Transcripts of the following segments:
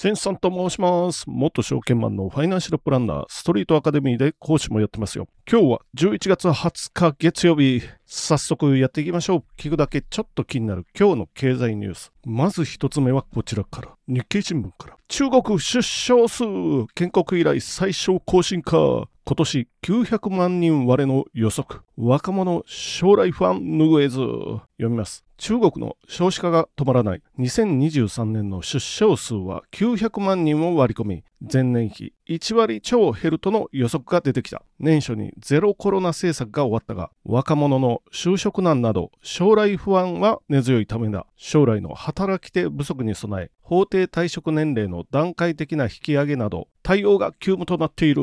センスさんと申します。元証券マンのファイナンシャルプランナー、ストリートアカデミーで講師もやってますよ。今日は11月20日月曜日。早速やっていきましょう。聞くだけちょっと気になる今日の経済ニュース。まず一つ目はこちらから。日経新聞から。中国出生数建国以来最小更新か。今年900万人割れの予測。若者将来不安拭えず。読みます。中国の少子化が止まらない。2023年の出生数は900万人を割り込み、前年比1割超減るとの予測が出てきた。年初にゼロコロナ政策が終わったが、若者の就職難など将来不安は根強いためだ。将来の働き手不足に備え、法定退職年齢の段階的な引き上げなど、対応が急務となっている。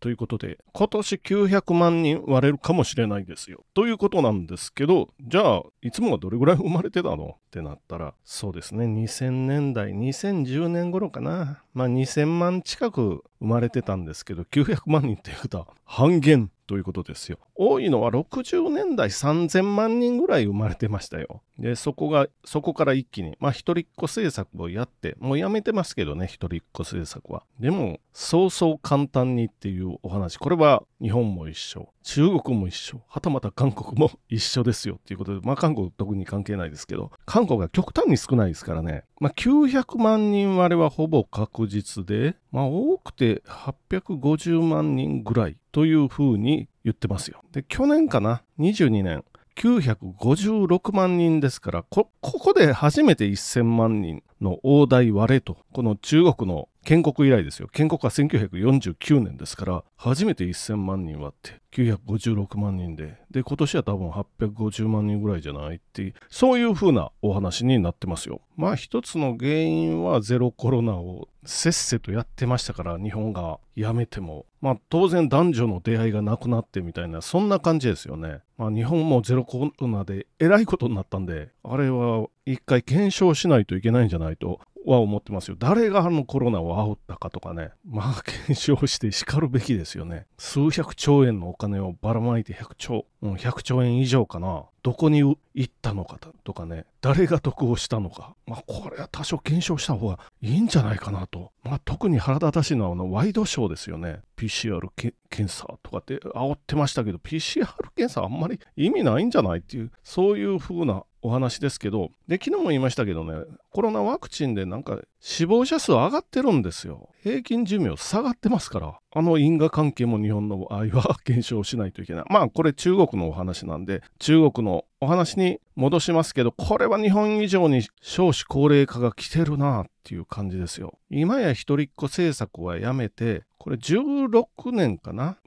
ということで、今年900万人割れるかもしれないですよ。ということなんですけど、じゃあ、いつもはどれぐらい生まれてたの？ってなったら、そうですね、2000年代、2010年頃かな。まあ2000万近く生まれてたんですけど、900万人っていうことは半減ということですよ。多いのは60年代3000万人ぐらい生まれてましたよ。で、そこが、そこから一気に、まあ一人っ子政策をやって、もうやめてますけどね、一人っ子政策は。でも、そうそう簡単にっていうお話。これは日本も一緒。中国も一緒。はたまた韓国も一緒ですよっていうことで、まあ韓国特に関係ないですけど、韓国が極端に少ないですからね。まあ900万人割れはほぼ確実で、まあ多くて850万人ぐらいというふうに言ってますよ。で、去年かな ?22 年。956万人ですからこ、ここで初めて1000万人の大台割れと、この中国の建国以来ですよ。建国は1949年ですから、初めて1000万人割って、956万人で、で、今年は多分850万人ぐらいじゃないっていう、そういう風なお話になってますよ。まあ一つの原因はゼロコロナをせっせとやってましたから、日本がやめても、まあ当然男女の出会いがなくなってみたいな、そんな感じですよね。まあ日本もゼロコロナでえらいことになったんで、あれは一回検証しないといけないんじゃないとは思ってますよ。誰があのコロナを煽ったかとかね。まあ検証して叱るべきですよね。数百兆円のお金をばらまいて100兆、うん、100兆円以上かな。どこに行ったのかとかね。誰が得をしたのか。まあこれは多少検証した方がいいんじゃないかなと。まあ特に腹立たしいのはあのワイドショーですよね。PCR 検査とかって煽ってましたけど、PCR 検査あんまり意味ないんじゃないっていう、そういう風なお話ですけど、で、昨日も言いましたけどね、コロナワクチンでなんか死亡者数上がってるんですよ。平均寿命下がってますから、あの因果関係も日本の場合は 減少しないといけない。まあこれ中国のお話なんで、中国のお話に戻しますけど、これは日本以上に少子高齢化が来てるなっていう感じですよ。今や一人っ子政策はやめて、これ16年かな？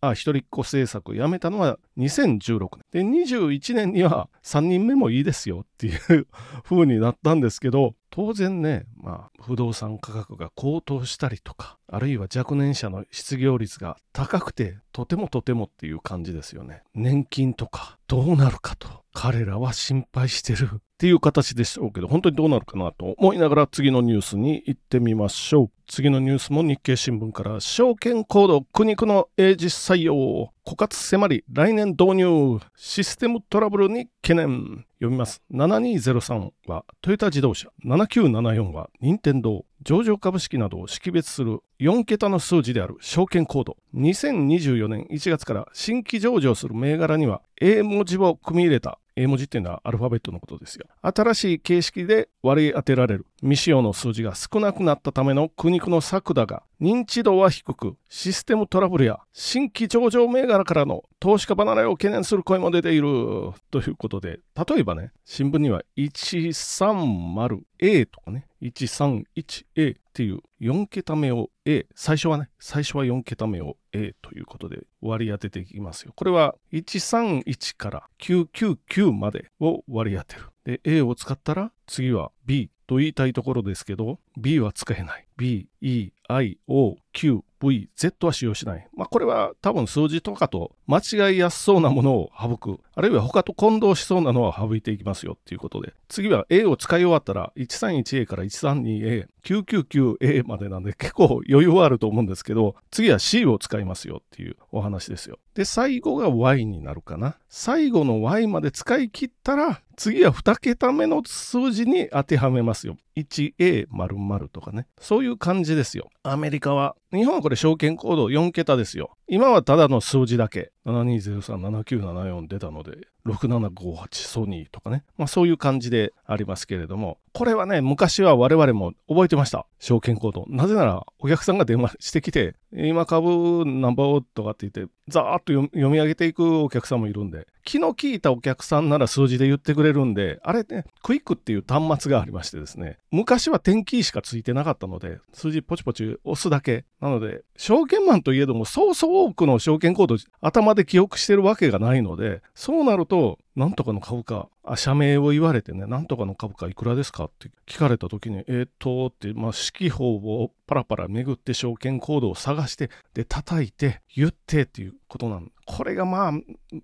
あ、一人っ子政策をやめたのは2016年。で、21年には3人目もいいですよっていう風になったんですけど、当然ね、まあ、不動産価格が高騰したりとか、あるいは若年者の失業率が高くて、とてもとてもっていう感じですよね。年金とかどうなるかと、彼らは心配してるっていう形でしょうけど、本当にどうなるかなと思いながら次のニュースに行ってみましょう。次のニュースも日経新聞から、証券コード苦肉の英字採用、枯渇迫り、来年導入、システムトラブルに懸念。読みます。7203はトヨタ自動車、7974は任天堂、上場株式などを識別する4桁の数字である証券コード。2024年1月から新規上場する銘柄には A 文字を組み入れた A 文字っていうのはアルファベットのことですよ。新しい形式で割り当てられる未使用の数字が少なくなったための苦肉の策だが、認知度は低く、システムトラブルや新規上場銘柄からの投資家離れを懸念する声も出ている。ということで、例えばね、新聞には 130A とかね、131A っていう4桁目を A、最初はね、最初は4桁目を A ということで割り当てていきますよ。これは131から999までを割り当てる。で、A を使ったら次は B と言いたいところですけど、B は使えない。B、E、I、O、Q、V、Z は使用しない。まあこれは多分数字とかと間違いやすそうなものを省く。あるいは他と混同しそうなのは省いていきますよっていうことで。次は A を使い終わったら 131A から 132A、999A までなんで結構余裕はあると思うんですけど、次は C を使いますよっていうお話ですよ。で、最後が Y になるかな。最後の Y まで使い切ったら、次は2桁目の数字に当てはめますよ。1A 〇〇とかね。そういう感じですよ。アメリカは。日本はこれ証券コード4桁ですよ。今はただの数字だけ。72037974出たので、6758ソニーとかね。まあそういう感じでありますけれども、これはね、昔は我々も覚えてました。証券コード。なぜなら、お客さんが電話してきて、今株ナンバーとかって言って、ザーッと読み上げていくお客さんもいるんで、気の利いたお客さんなら数字で言ってくれるんで、あれね、クイックっていう端末がありましてですね、昔は点キーしかついてなかったので、数字ポチポチ押すだけ。なので、証券マンといえども、そうそう多くの証券コード頭で記憶してるわけがないので、そうなると、なんとかの株価、あ社名を言われてね、なんとかの株価いくらですかって聞かれた時に、えー、っと、って、まあ、指揮法をパラパラ巡って証券コードを探して、で、叩いて、言ってっていうことなんこれがまあ、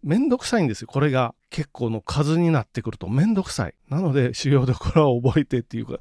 めんどくさいんですよ。これが結構の数になってくるとめんどくさい。なので、主要どころは覚えてっていうか、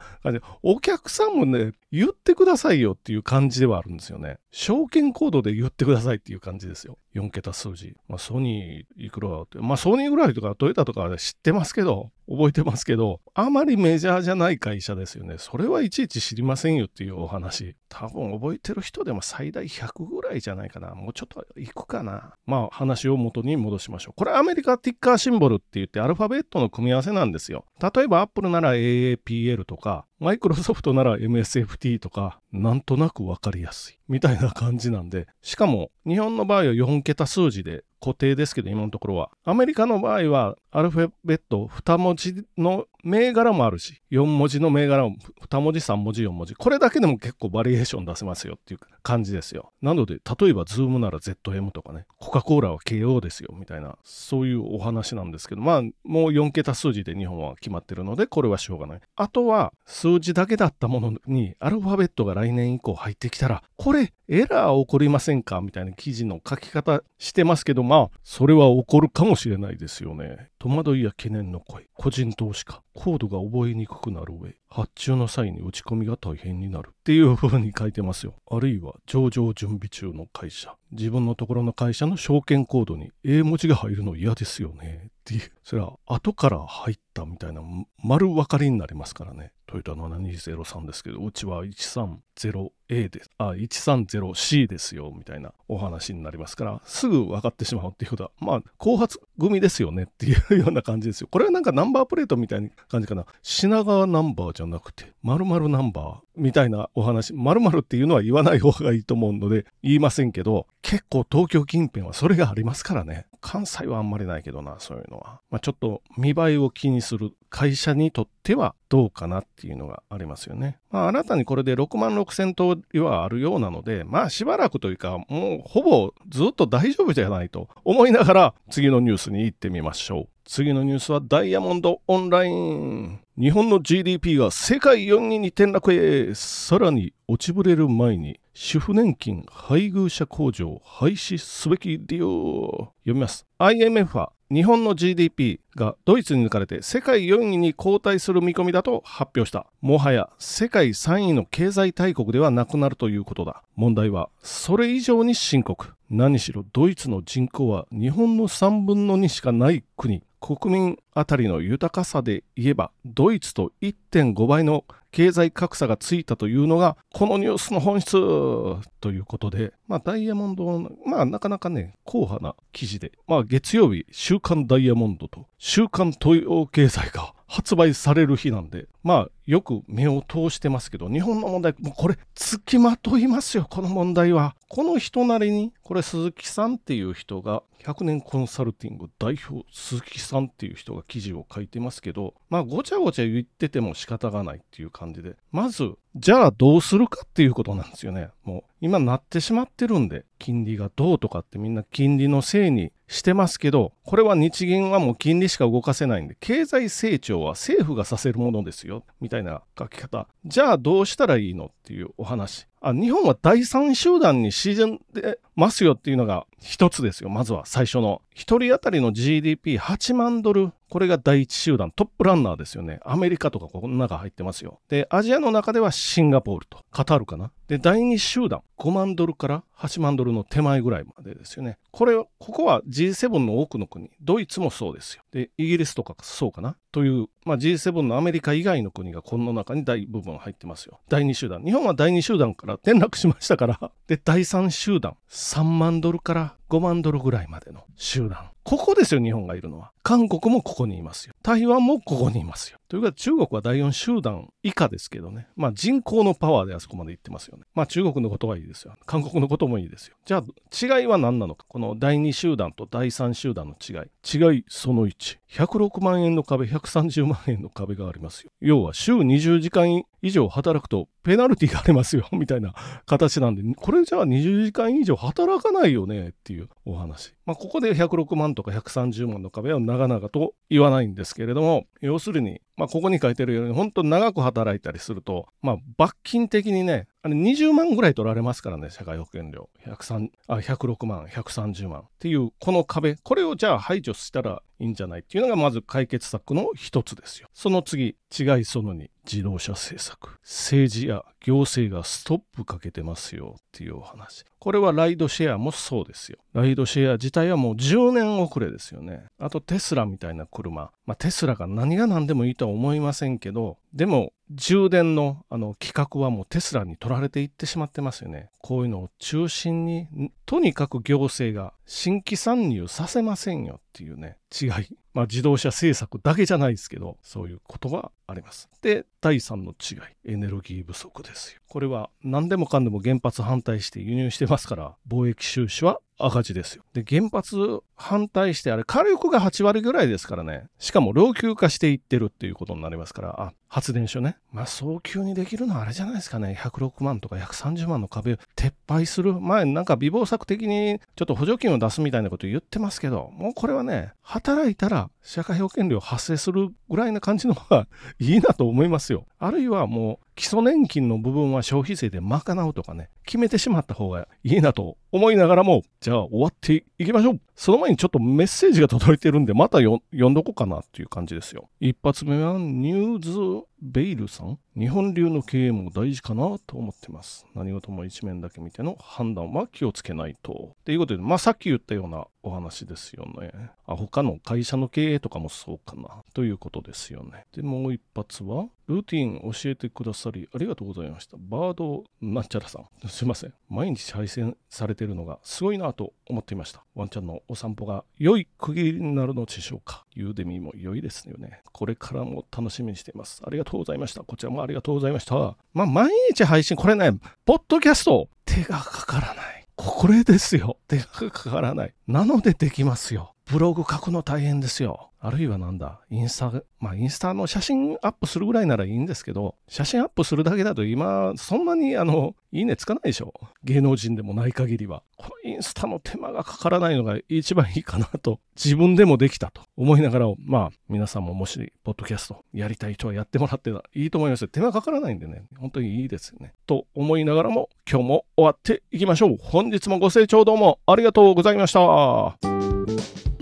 お客さんもね、言ってくださいよっていう感じではあるんですよね。証券コードで言ってくださいっていう感じですよ。4桁数字。まあ、ソニーいくらって、まあ、ソニーぐらいとかトヨタとかは知ってますけど、覚えてますけど、あまりメジャーじゃない会社ですよね。それはいちいち知りませんよっていうお話。多分覚えてる人でも最大100ぐらいじゃないかな。もうちょっといくかな。まあ話を元に戻しましょう。これアメリカティッカーシンボルって言ってアルファベットの組み合わせなんですよ。例えばアップルなら AAPL とか、マイクロソフトなら MSFT とか、なんとなくわかりやすい。みたいな感じなんで、しかも日本の場合は4桁数字で固定ですけど、今のところは。アメリカの場合は、アルファベット2文字の銘柄もあるし、4文字の銘柄も2文字、3文字、4文字。これだけでも結構バリエーション出せますよっていう感じですよ。なので、例えば、ズームなら ZM とかね、コカ・コーラは KO ですよ、みたいな、そういうお話なんですけど、まあ、もう4桁数字で日本は決まってるので、これはしょうがない。あとは、数字だけだったものに、アルファベットが来年以降入ってきたら、これ、エラー起こりませんか？みたいな記事の書き方してますけど、まあ、それは起こるかもしれないですよね。戸惑いや懸念の声。個人投資家。コードが覚えにくくなる上、発注の際に打ち込みが大変になるっていう風に書いてますよ。あるいは上場準備中の会社。自分のところの会社の証券コードに A 文字が入るの嫌ですよね。っていう。それは後から入ったみたいな丸分かりになりますからね。トヨタ7203ですけど、うちは 130A です。あ、130C ですよ、みたいなお話になりますから、すぐ分かってしまうっていうことは、まあ、後発組ですよねっていうような感じですよ。これはなんかナンバープレートみたいな感じかな。品川ナンバーじゃなくて、〇〇ナンバーみたいなお話。〇〇っていうのは言わない方がいいと思うので、言いませんけど、結構東京近辺はそれがありますからね。関西はあんまりないけどな、そういうのは。まあ、ちょっと見栄えを気にする会社にとってはどうかなっていうのがありますよね。まあ、新たにこれで6万6千頭はあるようなので、まあしばらくというか、もうほぼずっと大丈夫じゃないと思いながら次のニュースに行ってみましょう。次のニュースはダイヤモンドオンライン。日本の GDP が世界4位に転落へ。さらに落ちぶれる前に主婦年金配偶者控除を廃止すべき理由。読みます。IMF は日本の GDP がドイツに抜かれて世界4位に後退する見込みだと発表した。もはや世界3位の経済大国ではなくなるということだ。問題はそれ以上に深刻。何しろドイツの人口は日本の3分の2しかない国。国民あたりの豊かさで言えばドイツと1.5倍の経済格差がついたというのがこのニュースの本質ということで、まあ、ダイヤモンドまあなかなかね硬派な記事で、まあ、月曜日週刊ダイヤモンドと週刊東洋経済が発売される日なんで、まあ、よく目を通してますけど、日本の問題、もうこれ、つきまといますよ、この問題は。この人なりに、これ、鈴木さんっていう人が、100年コンサルティング代表、鈴木さんっていう人が記事を書いてますけど、まあ、ごちゃごちゃ言ってても仕方がないっていう感じで、まず、じゃあどうするかっていうことなんですよね。もう、今なってしまってるんで、金利がどうとかってみんな金利のせいにしてますけど、これは日銀はもう金利しか動かせないんで、経済成長は政府がさせるものですよ、みたいな書き方。じゃあどうしたらいいのっていうお話。あ日本は第三集団に沈んでますよっていうのが一つですよ。まずは最初の。一人当たりの GDP8 万ドル。これが第一集団、トップランナーですよね。アメリカとかこの中入ってますよ。で、アジアの中ではシンガポールとカタールかな。で、第二集団、5万ドルから8万ドルの手前ぐらいまでですよね。これ、ここは G7 の多くの国、ドイツもそうですよ。で、イギリスとかそうかな。という、まあ、G7 のアメリカ以外の国がこの中に大部分入ってますよ。第2集団。日本は第2集団から転落しましたから、で、第3集団、3万ドルから5万ドルぐらいまでの集団。ここですよ、日本がいるのは。韓国もここにいますよ。台湾もここにいますよ。というか、中国は第4集団以下ですけどね。まあ人口のパワーであそこまで行ってますよね。まあ中国のことはいいですよ。韓国のこともいいですよ。じゃあ、違いは何なのか。この第2集団と第3集団の違い。違いその1。106万円の壁、130万円の壁がありますよ。要は週20時間以上働くとペナルティがありますよ、みたいな形なんで、これじゃあ20時間以上働かないよねっていういうお話。まあ、ここで106万とか130万の壁は長々と言わないんですけれども、要するに、まあ、ここに書いてるように、本当に長く働いたりすると、まあ、罰金的にね、あれ20万ぐらい取られますからね、社会保険料。103あ106万、130万っていう、この壁、これをじゃあ排除したらいいんじゃないっていうのがまず解決策の一つですよ。その次、違いその2、自動車政策。政治や行政がストップかけてますよっていうお話。これはライドシェアもそうですよ。ライドシェア自体はもう10年遅れですよね。あとテスラみたいな車。まあテスラが何が何でもいいとは思いませんけど、でも充電のあの規格はもうテスラに取られていってしまってますよね。こういうのを中心に、とにかく行政が新規参入させませんよっていうね、違い。まあ自動車政策だけじゃないですけど、そういうことがあります。で、第3の違い、エネルギー不足ですよ。これは何でもかんでも原発反対して輸入してますから、貿易収支は赤字ですよ。で、原発反対して、あれ火力が8割ぐらいですからね。しかも老朽化していってるっていうことになりますから、あ、発電所ね。まあ早急にできるのはあれじゃないですかね。106万とか130万の壁を撤廃する。前なんか微暴作的にちょっと補助金を出すみたいなこと言ってますけど、もうこれはね、働いたら社会保険料発生するぐらいな感じの方がいいなと思いますよ。あるいはもう基礎年金の部分は消費税で賄うとかね、決めてしまった方がいいなと思いながらも、じゃあ終わっていきましょう。その前にちょっとメッセージが届いてるんで、また読んどこうかなっていう感じですよ。一発目はニューズベイルさん日本流の経営も大事かなと思ってます。何事も一面だけ見ての判断は気をつけないと。っていうことで、まあさっき言ったようなお話ですよね。あ他の会社の経営とかもそうかな。ということですよね。で、もう一発は、ルーティン教えてくださりありがとうございました。バードなんちゃらさん。すいません。毎日配信されているのがすごいなと思っていました。ワンちゃんのお散歩が良い区切りになるのでしょうか。ユーデミも良いですよね。これからも楽しみにしています。ありがとうございました。こちらもありがとうございました。まあ、毎日配信、これね、ポッドキャスト、手がかからない。これですよ。手がかからない。なのでできますよ。ブログ書くの大変ですよ。あるいはなんだ、インスタ、まあインスタの写真アップするぐらいならいいんですけど、写真アップするだけだと今、そんなにあの、いいねつかないでしょ。芸能人でもない限りは。このインスタの手間がかからないのが一番いいかなと、自分でもできたと思いながら、まあ皆さんももし、ポッドキャストやりたい人はやってもらっていいと思います手間かからないんでね、本当にいいですよね。と思いながらも、今日も終わっていきましょう。本日もご清聴どうもありがとうございました。